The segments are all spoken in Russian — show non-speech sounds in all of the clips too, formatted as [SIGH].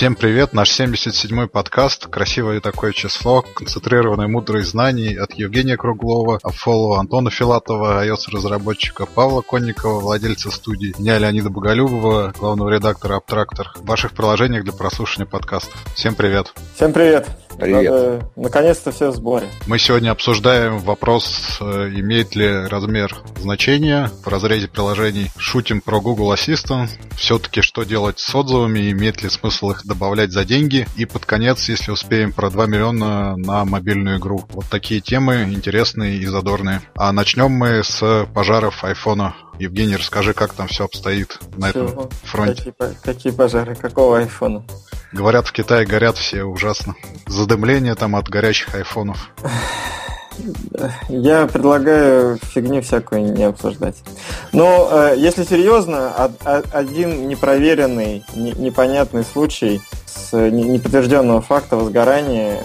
Всем привет, наш 77-й подкаст, красивое такое число, концентрированное мудрые знаний от Евгения Круглова, Афолова, Антона Филатова, iOS-разработчика Павла Конникова, владельца студии, меня Леонида Боголюбова, главного редактора Абтрактор, в ваших приложениях для прослушивания подкастов. Всем привет. Всем привет. Привет. Надо, наконец-то все в сборе. Мы сегодня обсуждаем вопрос, э, имеет ли размер значения в разрезе приложений. Шутим про Google Assistant. Все-таки что делать с отзывами, имеет ли смысл их добавлять за деньги. И под конец, если успеем, про 2 миллиона на мобильную игру. Вот такие темы интересные и задорные. А начнем мы с пожаров айфона. Евгений, расскажи, как там все обстоит на Чего? этом фронте. Какие, какие пожары? Какого айфона? Говорят, в Китае горят все ужасно. Задымление там от горящих айфонов. Я предлагаю фигню всякую не обсуждать. Но э, если серьезно, од- один непроверенный, не- непонятный случай с не- неподтвержденного факта возгорания,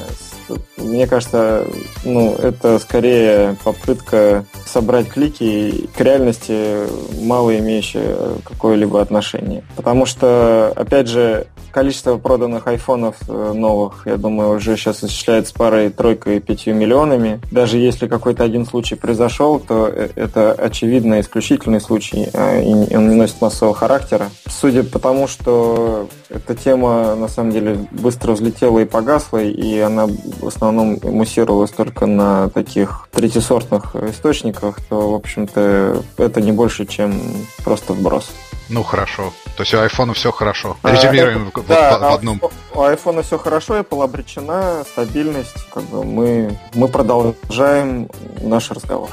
с- мне кажется, ну, это скорее попытка собрать клики к реальности, мало имеющие какое-либо отношение. Потому что, опять же, количество проданных айфонов э, новых, я думаю, уже сейчас исчисляется парой, тройкой, пятью миллионами. Даже если какой-то один случай произошел, то э, это очевидно исключительный случай, э, и он не носит массового характера. Судя по тому, что эта тема на самом деле быстро взлетела и погасла, и она в основном муссировалась только на таких третьесортных источниках, то, в общем-то, это не больше, чем просто вброс. Ну хорошо. То есть у айфона все хорошо. А, Резюмируем это- вот да, по- в а одном. У айфона все хорошо, Apple обречена, стабильность. Как бы мы, мы продолжаем наш разговор.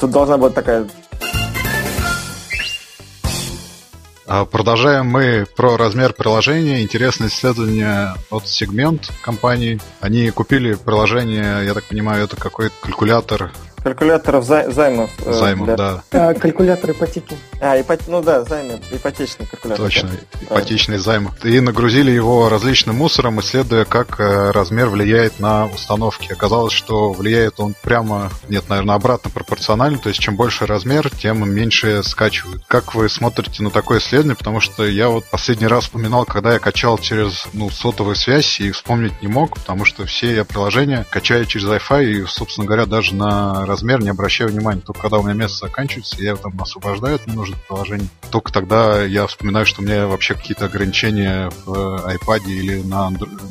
Тут должна быть такая... А Продолжаем мы про размер приложения. Интересное исследование от сегмент компании. Они купили приложение, я так понимаю, это какой-то калькулятор Калькуляторов зай- займов. э, займов, для- да, А, калькулятор ипотеки. А, ипот... ну да, займы, ипотечный калькулятор. точно, да. ипотечный займ. И нагрузили его различным мусором, исследуя, как э, размер влияет на установки. Оказалось, что влияет он прямо, нет, наверное, обратно пропорционально, то есть чем больше размер, тем меньше скачивают. Как вы смотрите на такое исследование? Потому что я вот последний раз вспоминал, когда я качал через ну, сотовую связь и вспомнить не мог, потому что все я приложения качаю через Wi-Fi и, собственно говоря, даже на размер не обращаю внимания. Только когда у меня место заканчивается, я там освобождаю от ненужных приложений. Только тогда я вспоминаю, что у меня вообще какие-то ограничения в э, iPad или на,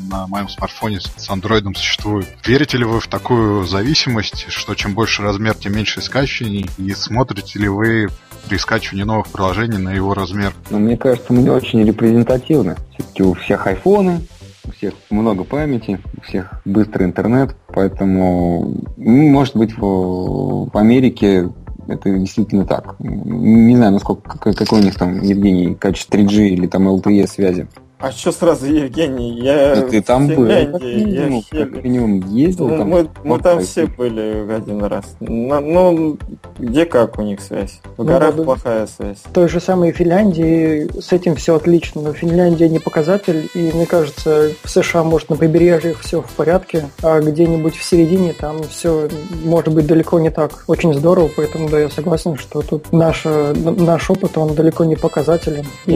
на моем смартфоне с андроидом существуют. Верите ли вы в такую зависимость, что чем больше размер, тем меньше скачиваний? И смотрите ли вы при скачивании новых приложений на его размер? Но мне кажется, мы не очень репрезентативны. Все-таки у всех айфоны, у всех много памяти, у всех быстрый интернет, поэтому, ну, может быть, в, в Америке это действительно так. Не знаю, насколько, какой, у них там, Евгений, качество 3G или там LTE связи. А что сразу, Евгений? Я Ну, ты там был, как я минимум, Хеле. как минимум ездил Ну, там. мы, мы там все были один раз. На- Ну, где как у них связь? В Ну, горах да, да. плохая связь. В той же самой Финляндии с этим все отлично, но Финляндия не показатель, и мне кажется, в США, может, на побережьях все в порядке, а где-нибудь в середине там все может быть далеко не так. Очень здорово, поэтому да, я согласен, что тут наш, наш опыт, он далеко не показателен. И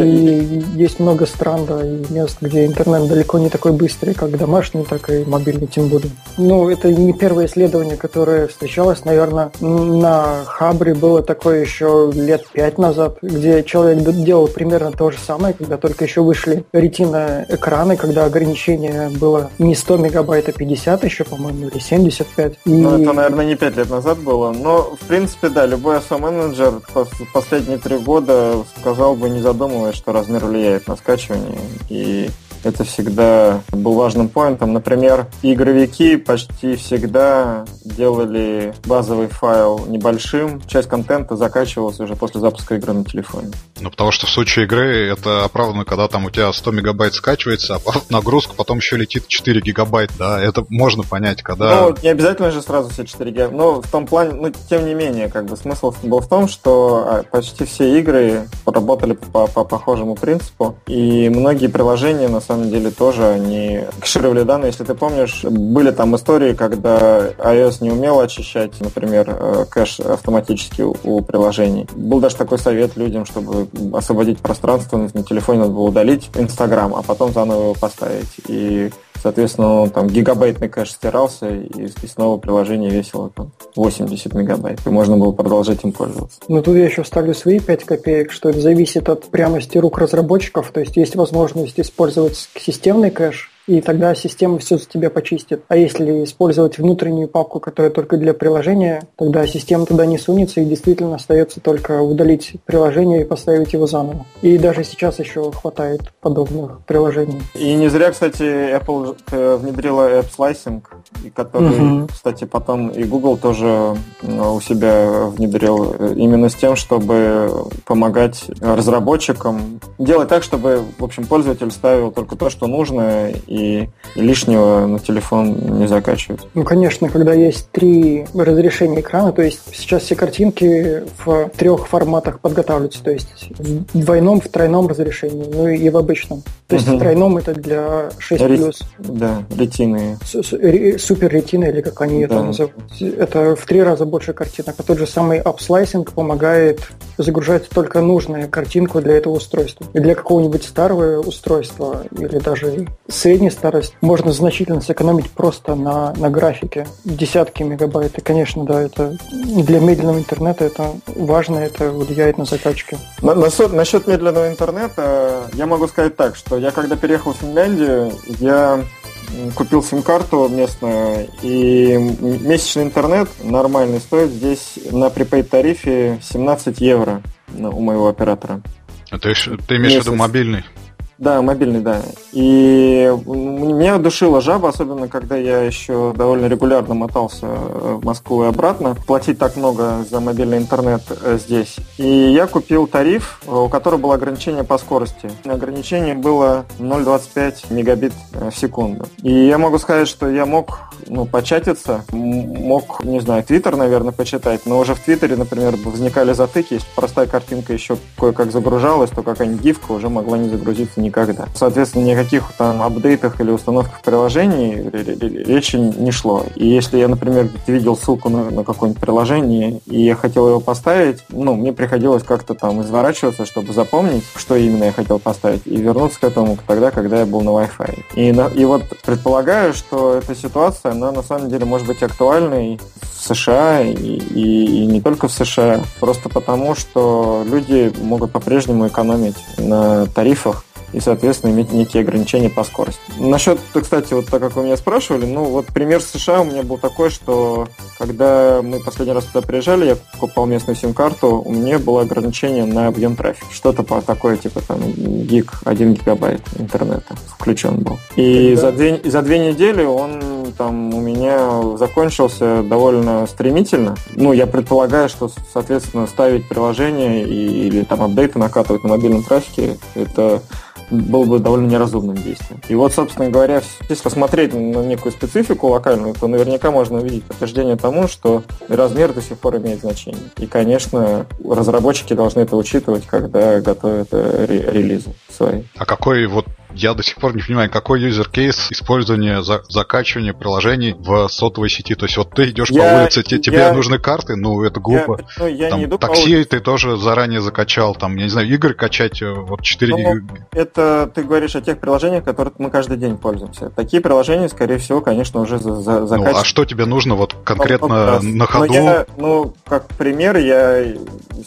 есть много стран, да, мест, где интернет далеко не такой быстрый, как домашний, так и мобильный тем более. Ну, это не первое исследование, которое встречалось, наверное, на Хабре было такое еще лет пять назад, где человек делал примерно то же самое, когда только еще вышли ретина экраны, когда ограничение было не 100 мегабайт, а 50 еще, по-моему, или 75. И... Ну, это, наверное, не пять лет назад было. Но, в принципе, да, любой SO-менеджер пос- последние три года сказал бы, не задумываясь, что размер влияет на скачивание. И это всегда был важным поинтом. Например, игровики почти всегда делали базовый файл небольшим. Часть контента закачивалась уже после запуска игры на телефоне. Ну, потому что в случае игры это оправдано, когда там у тебя 100 мегабайт скачивается, а по [LAUGHS] нагрузку потом еще летит 4 гигабайт, да, это можно понять, когда... Ну, не обязательно же сразу все 4 гига. Но в том плане, ну, тем не менее, как бы смысл был в том, что а, почти все игры работали по, по похожему принципу, и многие приложения, на самом деле тоже они кэшировали данные. Если ты помнишь, были там истории, когда iOS не умел очищать, например, э, кэш автоматически у приложений. Был даже такой совет людям, чтобы освободить пространство на телефоне надо было удалить Инстаграм, а потом заново его поставить. И Соответственно, там гигабайтный кэш стирался, и, и снова приложение весило там 80 мегабайт, и можно было продолжать им пользоваться. Ну, тут я еще ставлю свои 5 копеек, что это зависит от прямости рук разработчиков, то есть есть возможность использовать системный кэш, и тогда система все за тебя почистит. А если использовать внутреннюю папку, которая только для приложения, тогда система туда не сунется и действительно остается только удалить приложение и поставить его заново. И даже сейчас еще хватает подобных приложений. И не зря, кстати, Apple э, внедрила App Slicing, который, угу. кстати, потом и Google тоже у себя внедрил э, именно с тем, чтобы помогать разработчикам делать так, чтобы, в общем, пользователь ставил только то, что нужно, и лишнего на телефон не закачивать. Ну, конечно, когда есть три разрешения экрана, то есть сейчас все картинки в трех форматах подготавливаются, то есть в двойном, в тройном разрешении, ну и в обычном. То есть угу. в тройном это для 6+. Ре... Да, ретины. Super Retina, или как они да. это называют. Это в три раза больше картинок. А тот же самый app slicing помогает загружать только нужную картинку для этого устройства. И для какого-нибудь старого устройства или даже средней средней старости можно значительно сэкономить просто на, на графике. Десятки мегабайт. И, конечно, да, это для медленного интернета это важно, это влияет на закачки. На, насчет, насчет медленного интернета я могу сказать так, что я когда переехал в Финляндию, я купил сим-карту местную, и месячный интернет нормальный стоит здесь на prepaid тарифе 17 евро у моего оператора. А ты, ты имеешь в виду мобильный? Да, мобильный, да. И меня душила жаба, особенно когда я еще довольно регулярно мотался в Москву и обратно, платить так много за мобильный интернет э, здесь. И я купил тариф, у которого было ограничение по скорости. Ограничение было 0,25 мегабит э, в секунду. И я могу сказать, что я мог ну, початиться, мог, не знаю, Твиттер, наверное, почитать, но уже в Твиттере, например, возникали затыки, если простая картинка еще кое-как загружалась, то какая-нибудь гифка уже могла не загрузиться никогда. Соответственно, никаких там апдейтах или установках приложений речи не шло. И если я, например, видел ссылку на, на какое-нибудь приложение, и я хотел его поставить, ну, мне приходилось как-то там изворачиваться, чтобы запомнить, что именно я хотел поставить, и вернуться к этому тогда, когда я был на Wi-Fi. И, и вот предполагаю, что эта ситуация, она на самом деле может быть актуальной в США и, и, и не только в США, просто потому, что люди могут по-прежнему экономить на тарифах, и, соответственно, иметь некие ограничения по скорости. Насчет, кстати, вот так как вы меня спрашивали, ну вот пример США у меня был такой, что когда мы последний раз туда приезжали, я покупал местную сим-карту, у меня было ограничение на объем трафика. Что-то по такое, типа там гиг, 1 гигабайт интернета включен был. И да. за, две, за две недели он там у меня закончился довольно стремительно. Ну, я предполагаю, что, соответственно, ставить приложение и, или там апдейты накатывать на мобильном трафике, это было бы довольно неразумным действием. И вот, собственно говоря, если посмотреть на некую специфику локальную, то наверняка можно увидеть подтверждение тому, что размер до сих пор имеет значение. И, конечно, разработчики должны это учитывать, когда готовят э, релизы свои. А какой вот я до сих пор не понимаю, какой юзер кейс использования за, закачивания приложений в сотовой сети. То есть вот ты идешь я, по улице, те, тебе нужны карты, ну это глупо. Я, ну, я там, не иду такси ты тоже заранее закачал, там, я не знаю, игры качать, э, вот 4 ну, Это ты говоришь о тех приложениях, которых мы каждый день пользуемся. Такие приложения, скорее всего, конечно, уже за, за, закачивают. Ну, а что тебе нужно вот конкретно ну, на ходу? Ну, я, ну, как пример, я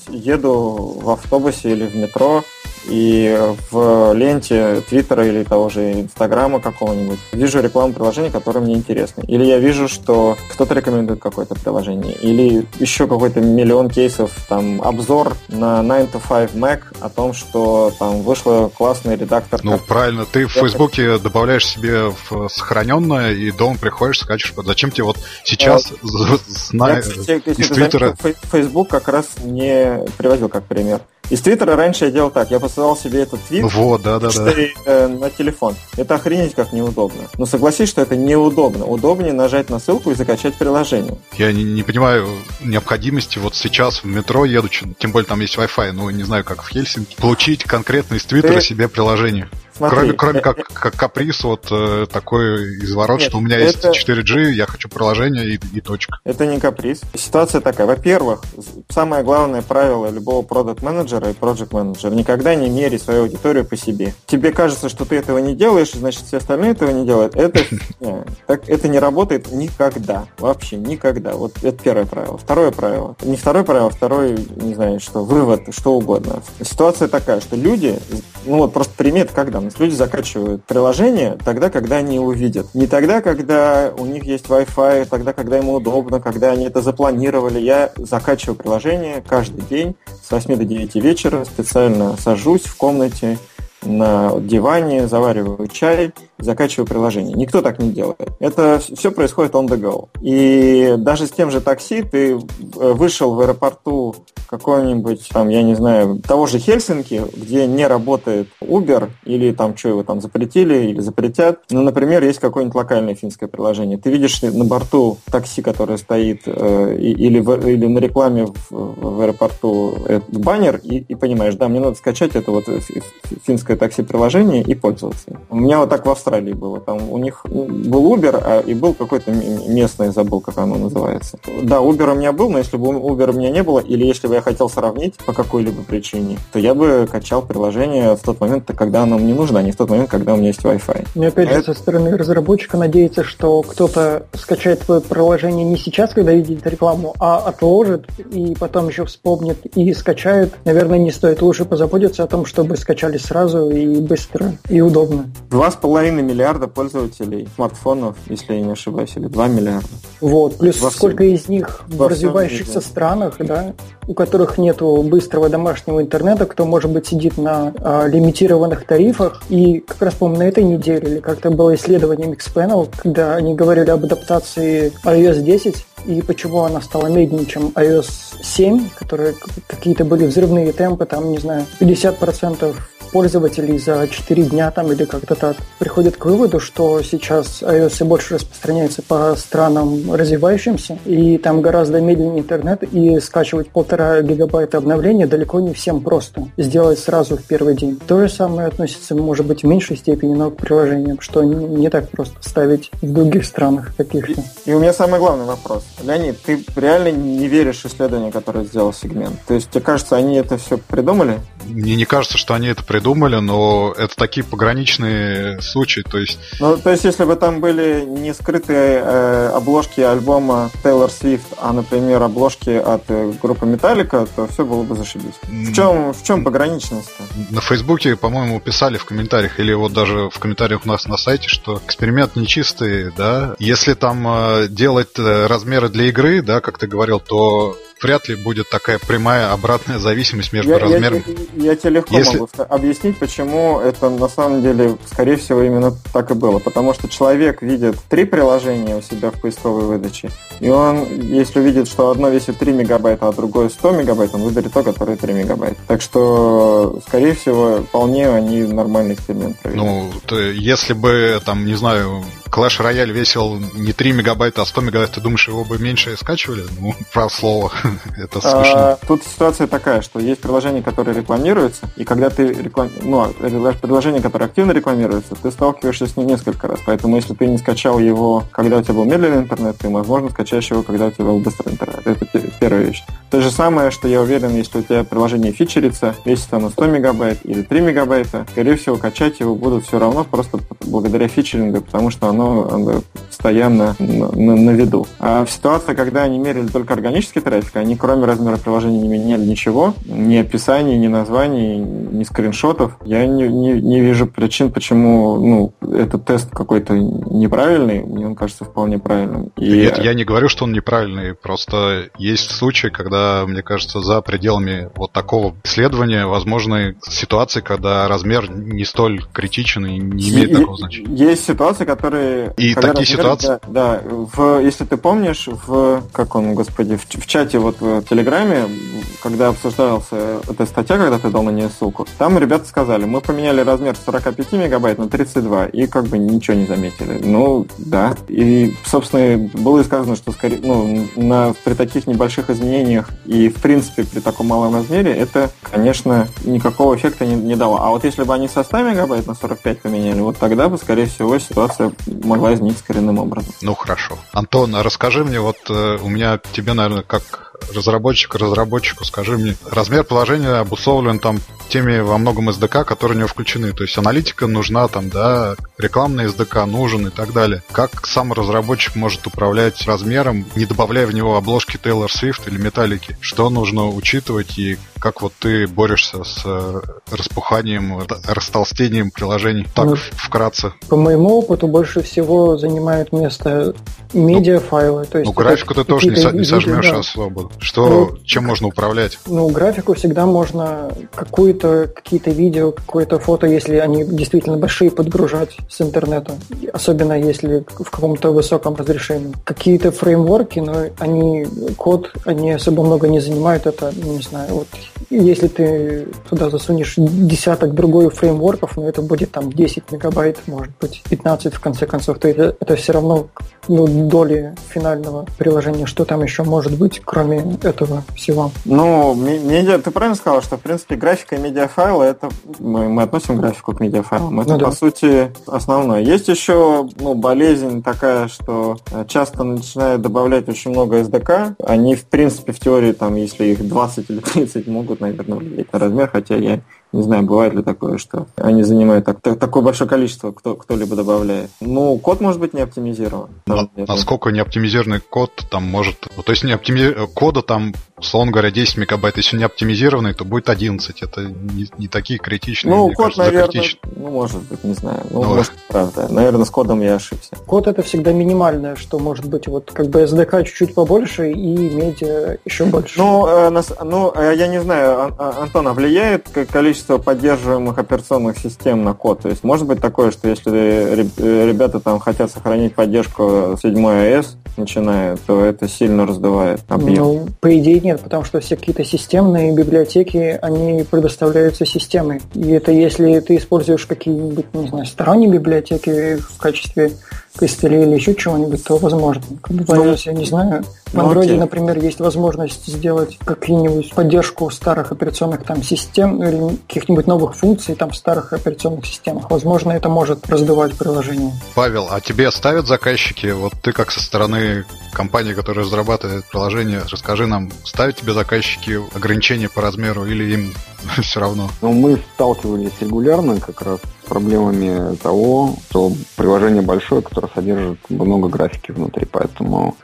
еду в автобусе или в метро, и в ленте Твиттера или того же Инстаграма какого-нибудь вижу рекламу приложения, которое мне интересно. Или я вижу, что кто-то рекомендует какое-то приложение. Или еще какой-то миллион кейсов, там, обзор на 9 to 5 Mac о том, что там вышла классный редактор. Ну, как... правильно. Ты в Фейсбуке добавляешь себе в сохраненное, и дома приходишь, скачешь. Зачем тебе вот сейчас а, зная из Твиттера... Фейсбук как раз не приводил как пример. Из Твиттера раньше я делал так, я посылал себе этот твит вот, да, да, да. Э, на телефон. Это охренеть как неудобно. Но согласись, что это неудобно. Удобнее нажать на ссылку и закачать приложение. Я не, не понимаю необходимости вот сейчас в метро едучи, тем более там есть Wi-Fi, ну не знаю, как в Хельсинки, получить конкретно из Твиттера Ты... себе приложение. Смотри, кроме, кроме как, как каприз, вот э, такой изворот, нет, что у меня это... есть 4G, я хочу приложение и, и точка. Это не каприз. Ситуация такая. Во-первых, самое главное правило любого продукт менеджера и проект менеджера никогда не мери свою аудиторию по себе. Тебе кажется, что ты этого не делаешь, значит все остальные этого не делают. Это [LAUGHS] так это не работает никогда. Вообще никогда. Вот это первое правило. Второе правило. Не второе правило, а второе, не знаю, что вывод, что угодно. Ситуация такая, что люди, ну вот просто примет как данность, люди закачивают приложение тогда, когда они его видят. Не тогда, когда у них есть Wi-Fi, тогда, когда ему удобно, когда они это запланировали. Я закачиваю приложение каждый день с 8 до 9 вечера, специально сажусь в комнате, на диване, завариваю чай, закачиваю приложение. Никто так не делает. Это все происходит on the go. И даже с тем же такси ты э, вышел в аэропорту какой-нибудь, там, я не знаю, того же Хельсинки, где не работает Uber, или там что его там запретили, или запретят. Ну, например, есть какое-нибудь локальное финское приложение. Ты видишь на борту такси, которое стоит, э, или, в, или на рекламе в, в аэропорту этот баннер, и, и понимаешь, да, мне надо скачать это вот финское такси-приложение и пользоваться. У меня вот так в Австралии было. Там у них был Uber, а, и был какой-то местный, забыл, как оно называется. Да, Uber у меня был, но если бы Uber у меня не было, или если бы я хотел сравнить по какой-либо причине, то я бы качал приложение в тот момент, когда оно мне нужно, а не в тот момент, когда у меня есть Wi-Fi. И опять же, со стороны разработчика надеяться, что кто-то скачает твое приложение не сейчас, когда видит рекламу, а отложит и потом еще вспомнит и скачает. Наверное, не стоит. Лучше позаботиться о том, чтобы скачали сразу и быстро, и удобно. Два с половиной миллиарда пользователей смартфонов, если я не ошибаюсь, или два миллиарда. Вот, плюс Во сколько всем... из них в развивающихся странах, да, у которых нет быстрого домашнего интернета, кто, может быть, сидит на а, лимитированных тарифах. И как раз, по-моему, на этой неделе, или как-то было исследование Mixpanel, когда они говорили об адаптации iOS 10 и почему она стала медленнее, чем iOS 7, которые какие-то были взрывные темпы, там, не знаю, 50% пользователей за 4 дня там или как-то так приходят к выводу, что сейчас iOS больше распространяется по странам развивающимся, и там гораздо медленнее интернет, и скачивать полтора гигабайта обновления далеко не всем просто сделать сразу в первый день. То же самое относится, может быть, в меньшей степени, но к приложениям, что не так просто ставить в других странах каких-то. И у меня самый главный вопрос. Леонид, ты реально не веришь в исследование, которое сделал сегмент? То есть, тебе кажется, они это все придумали? Мне не кажется, что они это придумали, но это такие пограничные случаи, то есть... Ну, то есть, если бы там были не скрытые э, обложки альбома Тейлор Свифт, а, например, обложки от э, группы Металлика, то все было бы зашибись. В чем, в чем пограничность-то? На Фейсбуке, по-моему, писали в комментариях, или вот даже в комментариях у нас на сайте, что эксперимент нечистый, да. Если там э, делать э, размеры для игры, да, как ты говорил, то вряд ли будет такая прямая обратная зависимость между я, размерами. Я, я тебе легко Если... могу объяснить, почему это на самом деле, скорее всего, именно так и было. Потому что человек видит три приложения у себя в поисковой выдаче, и он, если увидит, что одно весит 3 мегабайта, а другое 100 мегабайт, он выберет то, которое 3 мегабайта. Так что, скорее всего, вполне они нормальный эксперимент провели. Ну, то, если бы, там, не знаю, Clash Royale весил не 3 мегабайта, а 100 мегабайт, ты думаешь, его бы меньше скачивали? Ну, [LAUGHS] прав слово. [LAUGHS] Это. А, тут ситуация такая, что есть приложения, которые рекламируются, и когда ты реклам... ну, приложение, которое активно рекламируется, ты сталкиваешься с ним несколько раз. Поэтому если ты не скачал его, когда у тебя был медленный интернет, ты, возможно, скачаешь его, когда у тебя был быстрый интернет. Это первая вещь. То же самое, что я уверен, если у тебя приложение фичерится, весит оно 100 мегабайт или 3 мегабайта, скорее всего, качать его будут все равно просто благодаря фичерингу, потому что оно, оно постоянно на, на, на виду. А в ситуации, когда они мерили только органический трафик, они кроме размера приложения не меняли ничего, ни описания, ни названий, ни скриншотов. Я не, не, не вижу причин, почему ну, этот тест какой-то неправильный. Мне он кажется вполне правильным. И... Нет, я не говорю, что он неправильный. Просто есть случаи, когда, мне кажется, за пределами вот такого исследования возможны ситуации, когда размер не столь критичен и не имеет такого значения. Есть ситуации, которые. И такие размер, ситуации... Да, да в, если ты помнишь, в, как он, господи, в, в чате вот в Телеграме, когда обсуждался эта статья, когда ты дал на нее ссылку, там ребята сказали, мы поменяли размер 45 мегабайт на 32, и как бы ничего не заметили. Ну, да. И, собственно, было сказано, что скорее, ну, на, при таких небольших изменениях и, в принципе, при таком малом размере, это, конечно, никакого эффекта не, не дало. А вот если бы они со 100 мегабайт на 45 поменяли, вот тогда бы, скорее всего, ситуация могла измениться коренным образом. Ну, хорошо. Антон, а расскажи мне, вот э, у меня тебе, наверное, как разработчик разработчику, скажи мне, размер приложения обусловлен там теми во многом SDK, которые у него включены. То есть аналитика нужна там, да, рекламный SDK нужен и так далее. Как сам разработчик может управлять размером, не добавляя в него обложки Taylor Swift или металлики? Что нужно учитывать и как вот ты борешься с э, распуханием, растолстением приложений? Так, ну, вкратце. По моему опыту больше всего занимает место медиафайлы. То есть ну, графику ты тоже не, не сожмешь да. особо. Что, ну, чем можно управлять? Ну, графику всегда можно какую-то, какие-то видео, какое-то фото, если они действительно большие, подгружать с интернета. Особенно если в каком-то высоком разрешении. Какие-то фреймворки, но они, код, они особо много не занимают. Это, ну, не знаю, вот если ты туда засунешь десяток другой фреймворков, но это будет там 10 мегабайт, может быть 15 в конце концов, то это, это все равно ну, доли финального приложения. Что там еще может быть, кроме этого всего? Ну, медиа, ты правильно сказал, что в принципе графика и медиафайлы это мы, мы относим графику к медиафайлам. Это ну, да. по сути основное. Есть еще ну, болезнь такая, что э, часто начинают добавлять очень много SDK. Они в принципе в теории там, если их 20 или 30 могут, наверное, влиять на размер, хотя я не знаю, бывает ли такое, что они занимают так, так, такое большое количество, кто, кто-либо добавляет. Ну, код может быть не оптимизирован. А, насколько не оптимизированный код там может... То есть не оптими... кода там, условно говоря, 10 мегабайт. Если не оптимизированный, то будет 11. Это не, не такие критичные. Ну, код, кажется, наверное, ну, может быть, не знаю. Ну, ну может, правда. Наверное, с кодом я ошибся. Код это всегда минимальное, что может быть вот как бы SDK чуть-чуть побольше и медиа еще больше. Ну, э, нас, ну э, я не знаю, Антон, а влияет количество поддерживаемых операционных систем на код. То есть может быть такое, что если э, ребята там хотят сохранить поддержку 7 iOS, начиная, то это сильно раздувает объем. Ну, по идее нет, потому что все какие-то системные библиотеки, они предоставляются системой. И это если ты используешь какие-нибудь, не знаю, сторонние библиотеки в качестве костылей или еще чего-нибудь, то возможно. Как бы, ну, я не знаю. В ну, Android, например, есть возможность сделать какие-нибудь поддержку старых операционных там систем или каких-нибудь новых функций там в старых операционных системах. Возможно, это может раздувать приложение. Павел, а тебе ставят заказчики, вот ты как со стороны компании, которая разрабатывает приложение, расскажи нам, ставят тебе заказчики ограничения по размеру или им [LAUGHS] все равно? Ну, мы сталкивались регулярно как раз проблемами того, что приложение большое, которое содержит много графики внутри, поэтому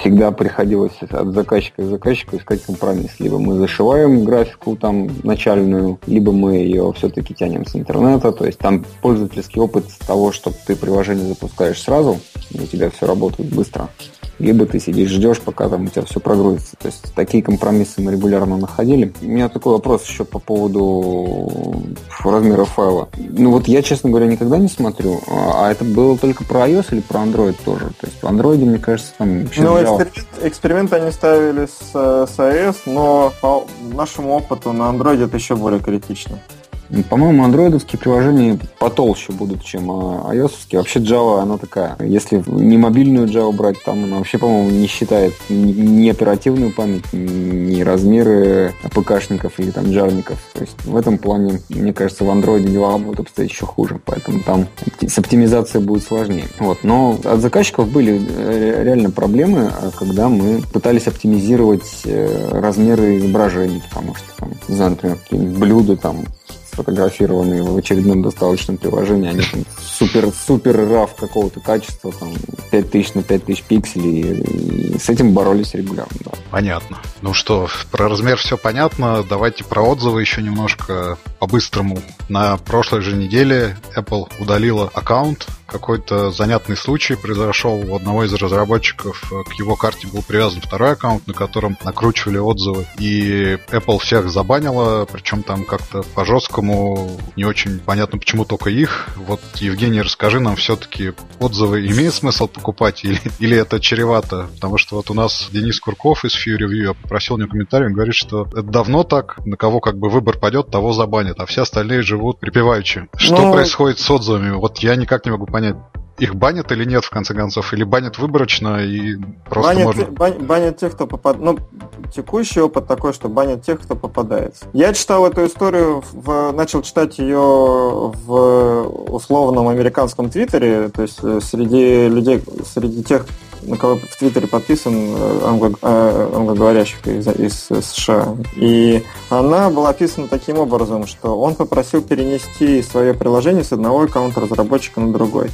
всегда приходилось от заказчика к заказчику искать компромисс. Либо мы зашиваем графику там начальную, либо мы ее все-таки тянем с интернета. То есть там пользовательский опыт того, что ты приложение запускаешь сразу, у тебя все работает быстро либо ты сидишь, ждешь, пока там у тебя все прогрузится. То есть такие компромиссы мы регулярно находили. У меня такой вопрос еще по поводу размера файла. Ну вот я, честно говоря, никогда не смотрю. А это было только про iOS или про Android тоже? То есть в Android, мне кажется, там... Ну, эксперимент, эксперимент они ставили с, с iOS, но по нашему опыту на Android это еще более критично. По-моему, андроидовские приложения потолще будут, чем ios -овские. Вообще Java, она такая. Если не мобильную Java брать, там она вообще, по-моему, не считает ни оперативную память, ни размеры АПКшников или там джарников. То есть в этом плане, мне кажется, в андроиде дела будут обстоять еще хуже. Поэтому там с оптимизацией будет сложнее. Вот. Но от заказчиков были э, реально проблемы, когда мы пытались оптимизировать э, размеры изображений, потому что там, не знаю, например, блюда там сфотографированные в очередном доставочном приложении, они там супер-супер RAW какого-то качества, там 5000 на 5000 пикселей, и с этим боролись регулярно. Да. Понятно. Ну что, про размер все понятно, давайте про отзывы еще немножко по-быстрому. На прошлой же неделе Apple удалила аккаунт какой-то занятный случай произошел у одного из разработчиков. К его карте был привязан второй аккаунт, на котором накручивали отзывы. И Apple всех забанила, причем там как-то по-жесткому, не очень понятно, почему только их. Вот, Евгений, расскажи нам все-таки, отзывы имеет смысл покупать или, или это чревато? Потому что вот у нас Денис Курков из Few Review, я попросил у него комментарий, он говорит, что это давно так, на кого как бы выбор пойдет, того забанят, а все остальные живут припеваючи. Что Но... Ну, происходит с отзывами? Вот я никак не могу понять их банят или нет, в конце концов? Или банят выборочно и просто банят, можно... Бан, банят тех, кто попадает... Ну, текущий опыт такой, что банят тех, кто попадается. Я читал эту историю, в... начал читать ее в условном американском твиттере, то есть э, среди людей, среди тех, на кого в Твиттере подписан э, англо, э, англоговорящих из, из США. И она была описана таким образом, что он попросил перенести свое приложение с одного аккаунта разработчика на другой.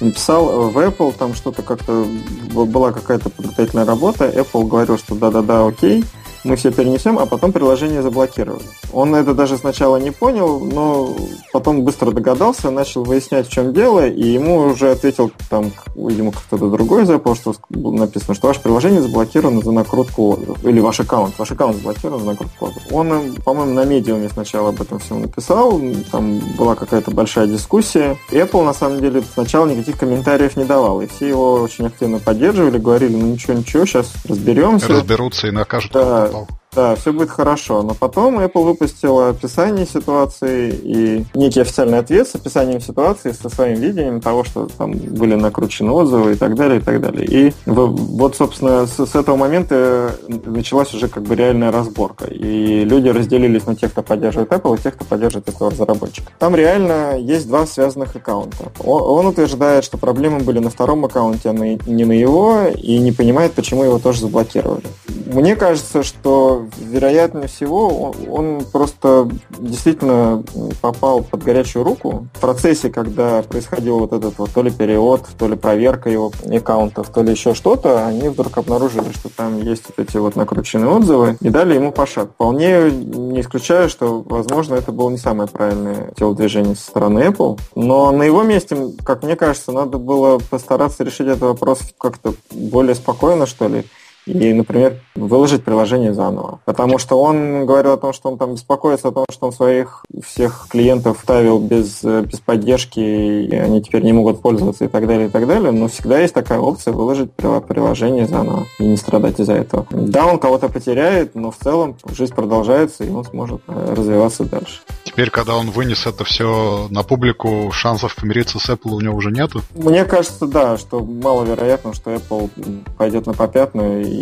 Написал в Apple, там что-то как-то была какая-то подготовительная работа, Apple говорил, что да-да-да, окей, мы все перенесем, а потом приложение заблокировали. Он это даже сначала не понял, но потом быстро догадался, начал выяснять, в чем дело, и ему уже ответил там, видимо, кто-то другой Apple, что написано, что ваше приложение заблокировано за накрутку или ваш аккаунт, ваш аккаунт заблокирован за накрутку Он, по-моему, на медиуме сначала об этом все написал, там была какая-то большая дискуссия. Apple, на самом деле, сначала никаких комментариев не давал, и все его очень активно поддерживали, говорили, ну ничего, ничего, сейчас разберемся. Разберутся и накажут. Да, да, все будет хорошо. Но потом Apple выпустила описание ситуации и некий официальный ответ с описанием ситуации, со своим видением того, что там были накручены отзывы и так далее, и так далее. И вот, собственно, с, с этого момента началась уже как бы реальная разборка. И люди разделились на тех, кто поддерживает Apple, и тех, кто поддерживает этого разработчика. Там реально есть два связанных аккаунта. Он, он утверждает, что проблемы были на втором аккаунте, а не на его, и не понимает, почему его тоже заблокировали. Мне кажется, что вероятнее всего он, просто действительно попал под горячую руку. В процессе, когда происходил вот этот вот то ли перевод, то ли проверка его аккаунтов, то ли еще что-то, они вдруг обнаружили, что там есть вот эти вот накрученные отзывы и дали ему по шаг. Вполне не исключаю, что, возможно, это было не самое правильное телодвижение со стороны Apple. Но на его месте, как мне кажется, надо было постараться решить этот вопрос как-то более спокойно, что ли и, например, выложить приложение заново. Потому что он говорил о том, что он там беспокоится о том, что он своих всех клиентов ставил без, без поддержки, и они теперь не могут пользоваться и так далее, и так далее. Но всегда есть такая опция выложить приложение заново и не страдать из-за этого. Да, он кого-то потеряет, но в целом жизнь продолжается, и он сможет э, развиваться дальше. Теперь, когда он вынес это все на публику, шансов помириться с Apple у него уже нету? Мне кажется, да, что маловероятно, что Apple пойдет на попятную и,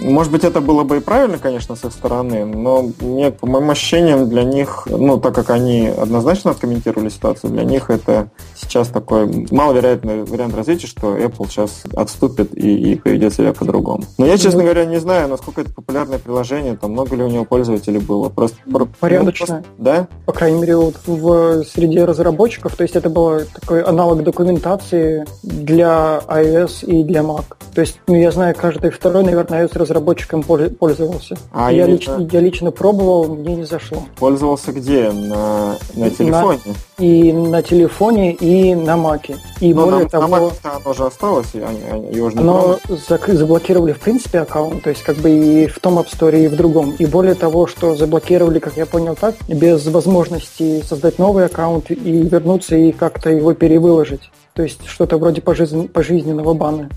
может быть, это было бы и правильно, конечно, с их стороны, но мне, по моим ощущениям, для них, ну, так как они однозначно откомментировали ситуацию, для них это сейчас такой маловероятный вариант развития, что Apple сейчас отступит и, и поведет себя по-другому. Но я, честно говоря, не знаю, насколько это популярное приложение, там много ли у него пользователей было. Просто порядочно. Ну, да? По крайней мере, вот в среде разработчиков, то есть это был такой аналог документации для iOS и для Mac. То есть, ну, я знаю, каждый второй, наверное, iOS-разработчиком пользовался. А я, лично, я лично пробовал, мне не зашло. Пользовался где? На, на телефоне? На, и на телефоне, и на Маке. И Но более на, того, на Mac оно уже осталось, они, они его же не Оно зак- заблокировали, в принципе, аккаунт, то есть как бы и в том App Store, и в другом. И более того, что заблокировали, как я понял так, без возможности создать новый аккаунт и вернуться и как-то его перевыложить. То есть что-то вроде пожизненного бана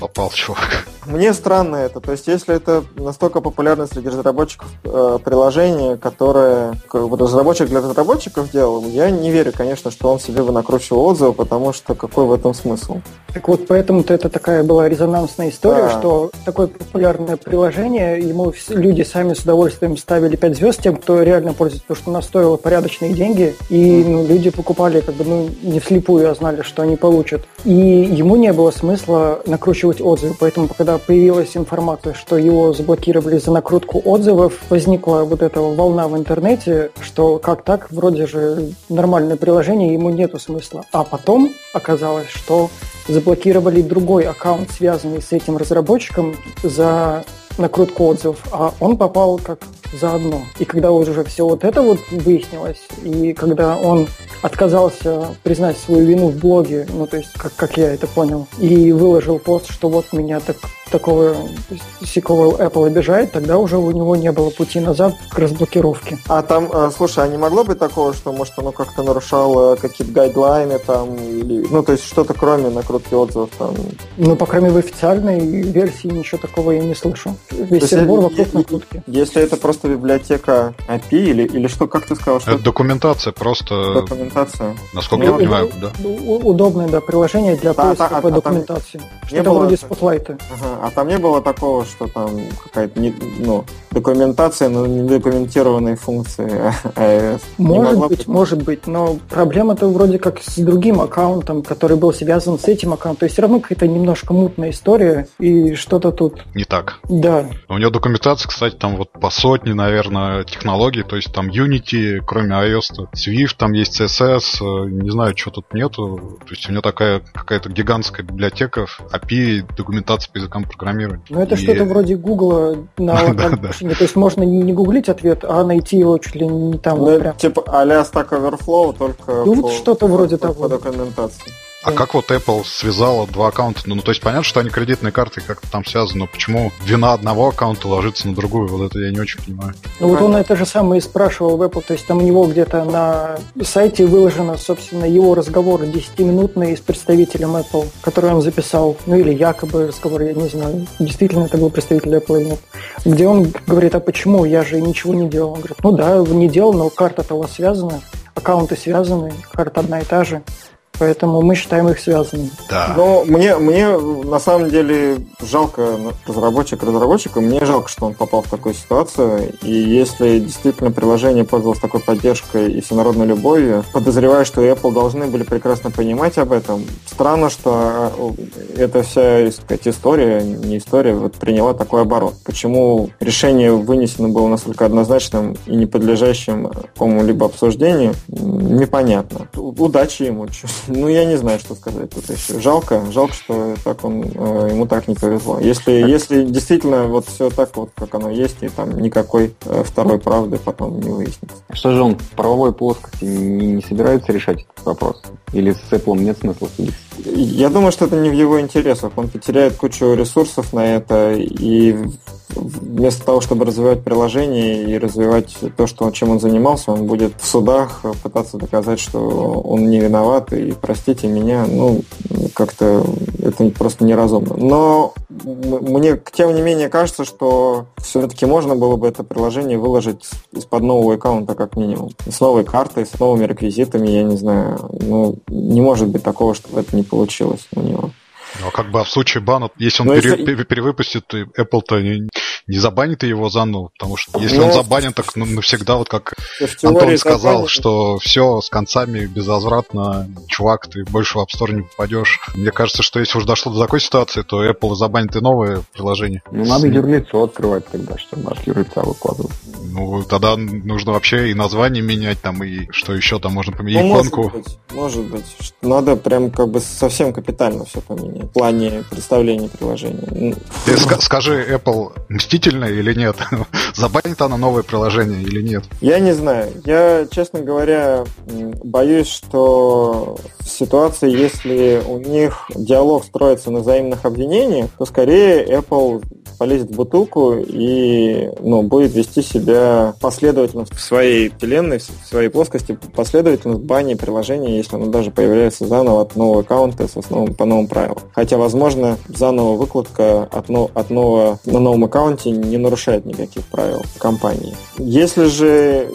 попал чувак. Мне странно это. То есть, если это настолько популярно среди разработчиков э, приложение, которое вот разработчик для разработчиков делал, я не верю, конечно, что он себе бы накручивал отзывы, потому что какой в этом смысл? Так вот, поэтому-то это такая была резонансная история, да. что такое популярное приложение, ему люди сами с удовольствием ставили 5 звезд тем, кто реально пользуется, потому что оно стоило порядочные деньги, и ну, люди покупали как бы ну, не вслепую, а знали, что они получат. И ему не было смысла накручивать отзывы. Поэтому, когда появилась информация, что его заблокировали за накрутку отзывов, возникла вот эта волна в интернете, что как так, вроде же нормальное приложение, ему нету смысла. А потом оказалось, что заблокировали другой аккаунт, связанный с этим разработчиком, за накрутку отзывов, а он попал как заодно. И когда уже все вот это вот выяснилось, и когда он отказался признать свою вину в блоге, ну, то есть, как, как я это понял, и выложил пост, что вот меня так такого сикового Apple обижает, тогда уже у него не было пути назад к разблокировке. А там, э, слушай, а не могло быть такого, что, может, оно как-то нарушало какие-то гайдлайны там, или, ну, то есть что-то кроме накрутки отзывов там? Ну, по крайней мере, в официальной версии ничего такого я не слышу. Весь сервер вокруг накрутки. Если это просто библиотека API или, или что, как ты сказал? Что это документация, просто... Документация. Насколько ну, я понимаю, да. Удобное, да, приложение для да, поиска а, по а, документации. Что-то вроде спотлайта. Ага, а там не было такого, что там какая-то ну, документация, но не документированные функции [LAUGHS] iOS? Может быть, быть, может быть, но проблема-то вроде как с другим аккаунтом, который был связан с этим аккаунтом. То есть все равно какая-то немножко мутная история, и что-то тут... Не так. Да. У него документация, кстати, там вот по сотне, наверное, технологий, то есть там Unity, кроме iOS, Swift, там есть CSS, э, не знаю, что тут нету. То есть у него такая какая-то гигантская библиотека API, документация по языкам программирования. Ну это и... что-то вроде Гугла на [LAUGHS] машине. То есть можно не гуглить ответ, а найти его чуть ли не там. Ну, типа а-ля Stack Overflow, только ну, что-то вроде того. По документации. А как вот Apple связала два аккаунта? Ну, ну, то есть понятно, что они кредитные карты как-то там связаны, но почему вина одного аккаунта ложится на другую? Вот это я не очень понимаю. Ну, вот он это же самое и спрашивал в Apple, то есть там у него где-то на сайте выложено, собственно, его разговор 10-минутный с представителем Apple, который он записал, ну или якобы разговор, я не знаю, действительно это был представитель Apple или нет, где он говорит, а почему, я же ничего не делал. Он говорит, ну да, не делал, но карта-то у вас связана, аккаунты связаны, карта одна и та же. Поэтому мы считаем их связанными. Да. Но мне, мне на самом деле жалко разработчик разработчика, мне жалко, что он попал в такую ситуацию. И если действительно приложение пользовалось такой поддержкой и всенародной любовью, подозреваю, что Apple должны были прекрасно понимать об этом. Странно, что э, эта вся сказать, история, не история, вот приняла такой оборот. Почему решение вынесено было настолько однозначным и не подлежащим какому-либо обсуждению, непонятно. Удачи ему. Ну, я не знаю, что сказать тут еще. Жалко, жалко, что так он, э, ему так не повезло. Если, если действительно вот все так вот, как оно есть, и там никакой э, второй правды потом не выяснится. Что же он в правовой плоскости не, не собирается решать этот вопрос? Или с Apple нет смысла судиться? Я думаю, что это не в его интересах. Он потеряет кучу ресурсов на это, и вместо того, чтобы развивать приложение и развивать то, что, чем он занимался, он будет в судах пытаться доказать, что он не виноват, и простите меня, ну, как-то это просто неразумно. Но мне, тем не менее, кажется, что все-таки можно было бы это приложение выложить из-под нового аккаунта, как минимум. С новой картой, с новыми реквизитами, я не знаю. Ну, не может быть такого, чтобы это не получилось у него. Ну, а как бы а в случае бана, если он пере, если... перевыпустит, Apple-то не забанит его заново, потому что если Но... он забанен, так ну, навсегда, вот как Антон сказал, забанит. что все с концами безвозвратно, чувак, ты больше в App Store не попадешь. Мне кажется, что если уж дошло до такой ситуации, то Apple забанит и новое приложение. Ну, надо юрлицо открывать тогда, чтобы наш юрлица выкладывал. Ну, тогда нужно вообще и название менять, там, и что еще там можно поменять, ну, иконку. Может быть, может быть. Надо прям как бы совсем капитально все поменять в плане представления приложения. Ты скажи, Apple мстит мстительная или нет? [LAUGHS] Забанит она новое приложение или нет? Я не знаю. Я, честно говоря, боюсь, что в ситуации, если у них диалог строится на взаимных обвинениях, то скорее Apple полезет в бутылку и ну, будет вести себя последовательно в своей вселенной, в своей плоскости, последовательно в бане приложения, если оно даже появляется заново от нового аккаунта с основным, по новым правилам. Хотя, возможно, заново выкладка от, от нового, на новом аккаунте не нарушает никаких правил компании. Если же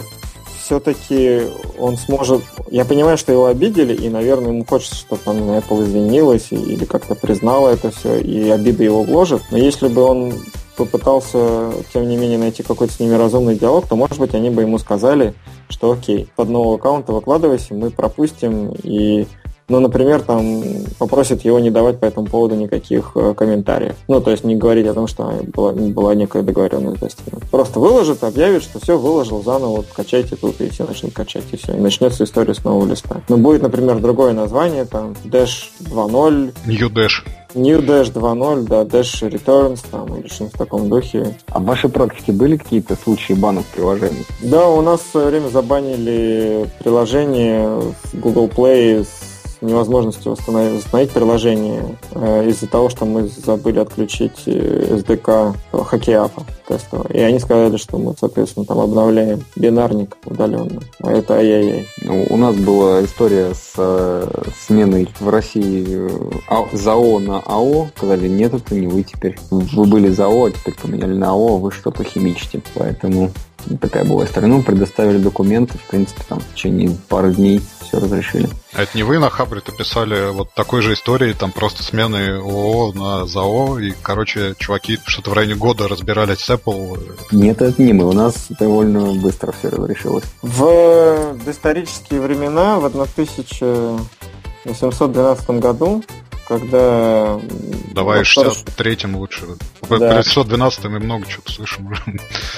все-таки он сможет... Я понимаю, что его обидели, и, наверное, ему хочется, чтобы там Apple извинилась или как-то признала это все, и обиды его вложит. Но если бы он попытался, тем не менее, найти какой-то с ними разумный диалог, то, может быть, они бы ему сказали, что окей, под нового аккаунта выкладывайся, мы пропустим, и ну, например, там попросит его не давать по этому поводу никаких э, комментариев. Ну, то есть не говорить о том, что была, была некая договоренность достигнута. Просто выложит, объявит, что все, выложил заново, вот, качайте тут, и все начнут качать, и все. И начнется история с нового листа. Но будет, например, другое название, там, Dash 2.0. New Dash. New Dash 2.0, да, Dash Returns там или что-нибудь в таком духе. А в вашей практике были какие-то случаи банов приложений? Да, у нас в свое время забанили приложение в Google Play с невозможностью восстановить, приложение э, из-за того, что мы забыли отключить э, SDK хоккеапа тестового. И они сказали, что мы, соответственно, там обновляем бинарник удаленно. А это ай-яй-яй. Ну, у нас была история с э, сменой в России э, а, ЗАО на АО. Сказали, нет, это не вы теперь. Вы были ЗАО, а теперь поменяли на АО, вы что-то химичите. Поэтому такая была история. Ну, предоставили документы, в принципе, там в течение пары дней все разрешили. А это не вы на Хабре-то писали вот такой же истории, там просто смены ООО на ЗАО, и, короче, чуваки что-то в районе года разбирались с Apple. Нет, это не мы, у нас довольно быстро все разрешилось. В доисторические времена, в 1812 году, когда... Давай в 63-м лучше. Да. При 612 мы много чего слышим уже.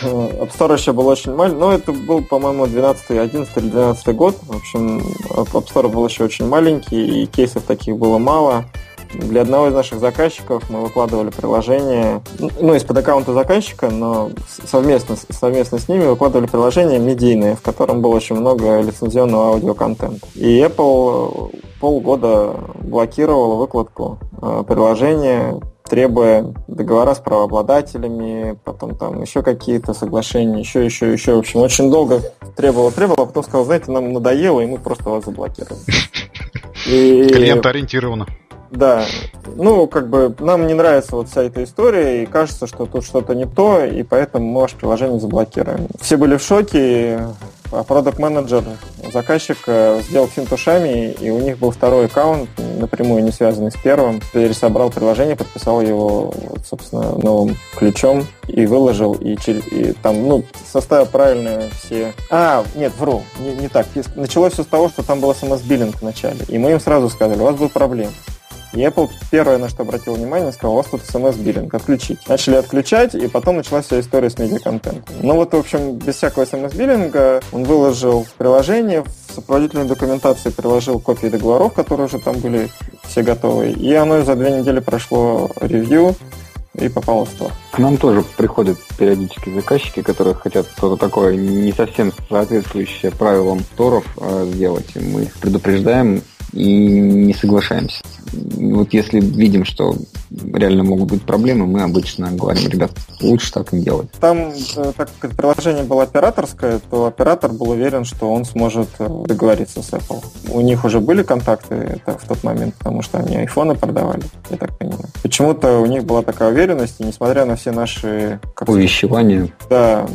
App Store еще был очень маленький. Но это был, по-моему, 12 11 или 12 год. В общем, App Store был еще очень маленький, и кейсов таких было мало. Для одного из наших заказчиков мы выкладывали приложение, ну, из-под аккаунта заказчика, но совместно, совместно с ними выкладывали приложение медийное, в котором было очень много лицензионного аудиоконтента. И Apple полгода блокировала выкладку э, приложения, требуя договора с правообладателями, потом там еще какие-то соглашения, еще, еще, еще. В общем, очень долго требовало, требовало, а потом сказал, знаете, нам надоело, и мы просто вас заблокируем. [LAUGHS] Клиент ориентированно. Да, ну, как бы нам не нравится вот вся эта история, и кажется, что тут что-то не то, и поэтому мы ваше приложение заблокируем. Все были в шоке, продукт менеджер заказчик э, сделал финт ушами, и у них был второй аккаунт, напрямую не связанный с первым. Пересобрал приложение, подписал его, собственно, новым ключом и выложил, и, и там, ну, составил правильно все... А, нет, вру, не, не так. Началось все с того, что там был смс-биллинг в и мы им сразу сказали, у вас будет проблема. И Apple первое, на что обратил внимание, сказал, у вас тут смс-биллинг, отключить. Начали отключать, и потом началась вся история с медиаконтентом. Ну вот, в общем, без всякого смс-биллинга он выложил приложение, в сопроводительной документации приложил копии договоров, которые уже там были все готовы, и оно за две недели прошло ревью, и попало в стор. К нам тоже приходят периодически заказчики, которые хотят что-то такое не совсем соответствующее правилам сторов э, сделать. Мы их предупреждаем и не соглашаемся. Вот если видим, что реально могут быть проблемы, мы обычно говорим, ребят, лучше так не делать. Там, э, так как приложение было операторское, то оператор был уверен, что он сможет э, договориться с Apple. У них уже были контакты это в тот момент, потому что они айфоны продавали, я так понимаю. Почему-то у них была такая уверенность, и несмотря на все наши... Как Увещевания. Да,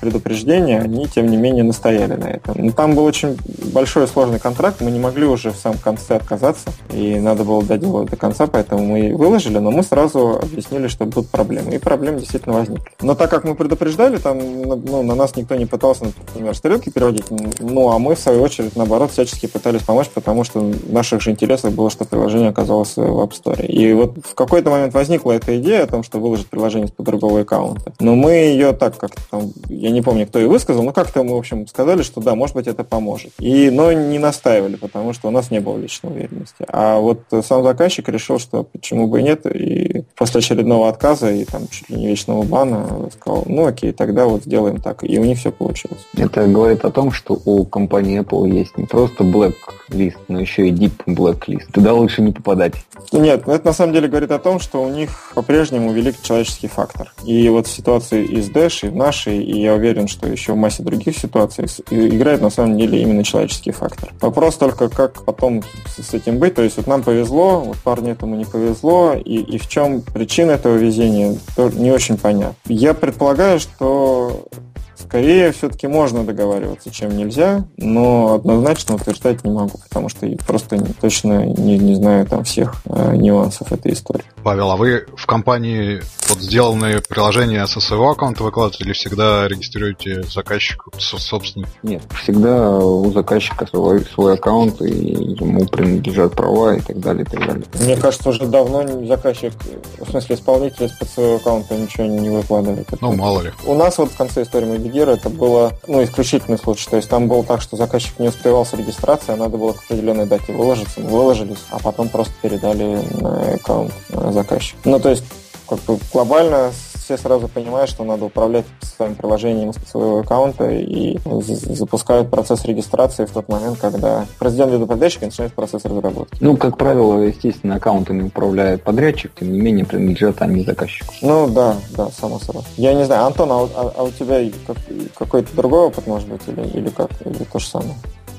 предупреждения, они, тем не менее, настояли на этом. Но там был очень большой и сложный контракт, мы не могли уже в самом конце отказаться, и надо было доделать до конца, поэтому мы выложили, но мы сразу объяснили, что будут проблемы. И проблемы действительно возникли. Но так как мы предупреждали, там ну, на нас никто не пытался, например, стрелки переводить, ну а мы, в свою очередь, наоборот, всячески пытались помочь, потому что в наших же интересах было, что приложение оказалось в App Store. И вот в какой-то момент возникла эта идея о том, что выложить приложение с другого аккаунта. Но мы ее так как-то там, я не помню, кто ее высказал, но как-то мы, в общем, сказали, что да, может быть, это поможет. И, но не настаивали, потому что у нас не было личной уверенности. А вот сам заказчик решил, что почему бы и нет, и после очередного отказа и там чуть ли не вечного бана сказал, ну окей, тогда вот сделаем так. И у них все получилось. Это говорит о том, что у компании Apple есть не просто list, но еще и deep blacklist. Туда лучше не попадать. Нет, это на самом деле говорит о том, что у них по-прежнему велик человеческий фактор. И вот в ситуации из Dash, и в нашей, и я уверен, что еще в массе других ситуаций играет на самом деле именно человеческий фактор. Вопрос только, как потом с этим быть. То есть вот нам повезло, вот парню этому не повезло, и, и в чем причина этого везения, то не очень понятно. Я предполагаю, что Скорее, все-таки можно договариваться, чем нельзя, но однозначно утверждать не могу, потому что просто точно не, не знаю там всех э, нюансов этой истории. Павел, а вы в компании вот сделанные приложения со своего аккаунта выкладываете или всегда регистрируете заказчика собственно? Нет, всегда у заказчика свой, свой аккаунт, и ему принадлежат права и так далее, и так далее. Мне кажется, уже давно заказчик, в смысле исполнитель из-под своего аккаунта ничего не выкладывает. Ну, мало ли. У нас вот в конце истории мы Gear это было ну, исключительный случай. То есть там было так, что заказчик не успевал с регистрацией, а надо было к определенной дате выложиться. Выложились, а потом просто передали на аккаунт э, заказчика. Ну, то есть как бы глобально все сразу понимают, что надо управлять своим приложением своего аккаунта и запускают процесс регистрации в тот момент, когда президент или подрядчик начинает процесс разработки. Ну, как правило, естественно, аккаунтами управляет подрядчик, тем не менее принадлежат они заказчику. Ну да, да, само собой. Я не знаю, Антон, а, а, а у тебя какой-то другой опыт может быть или, или как? Или то же самое?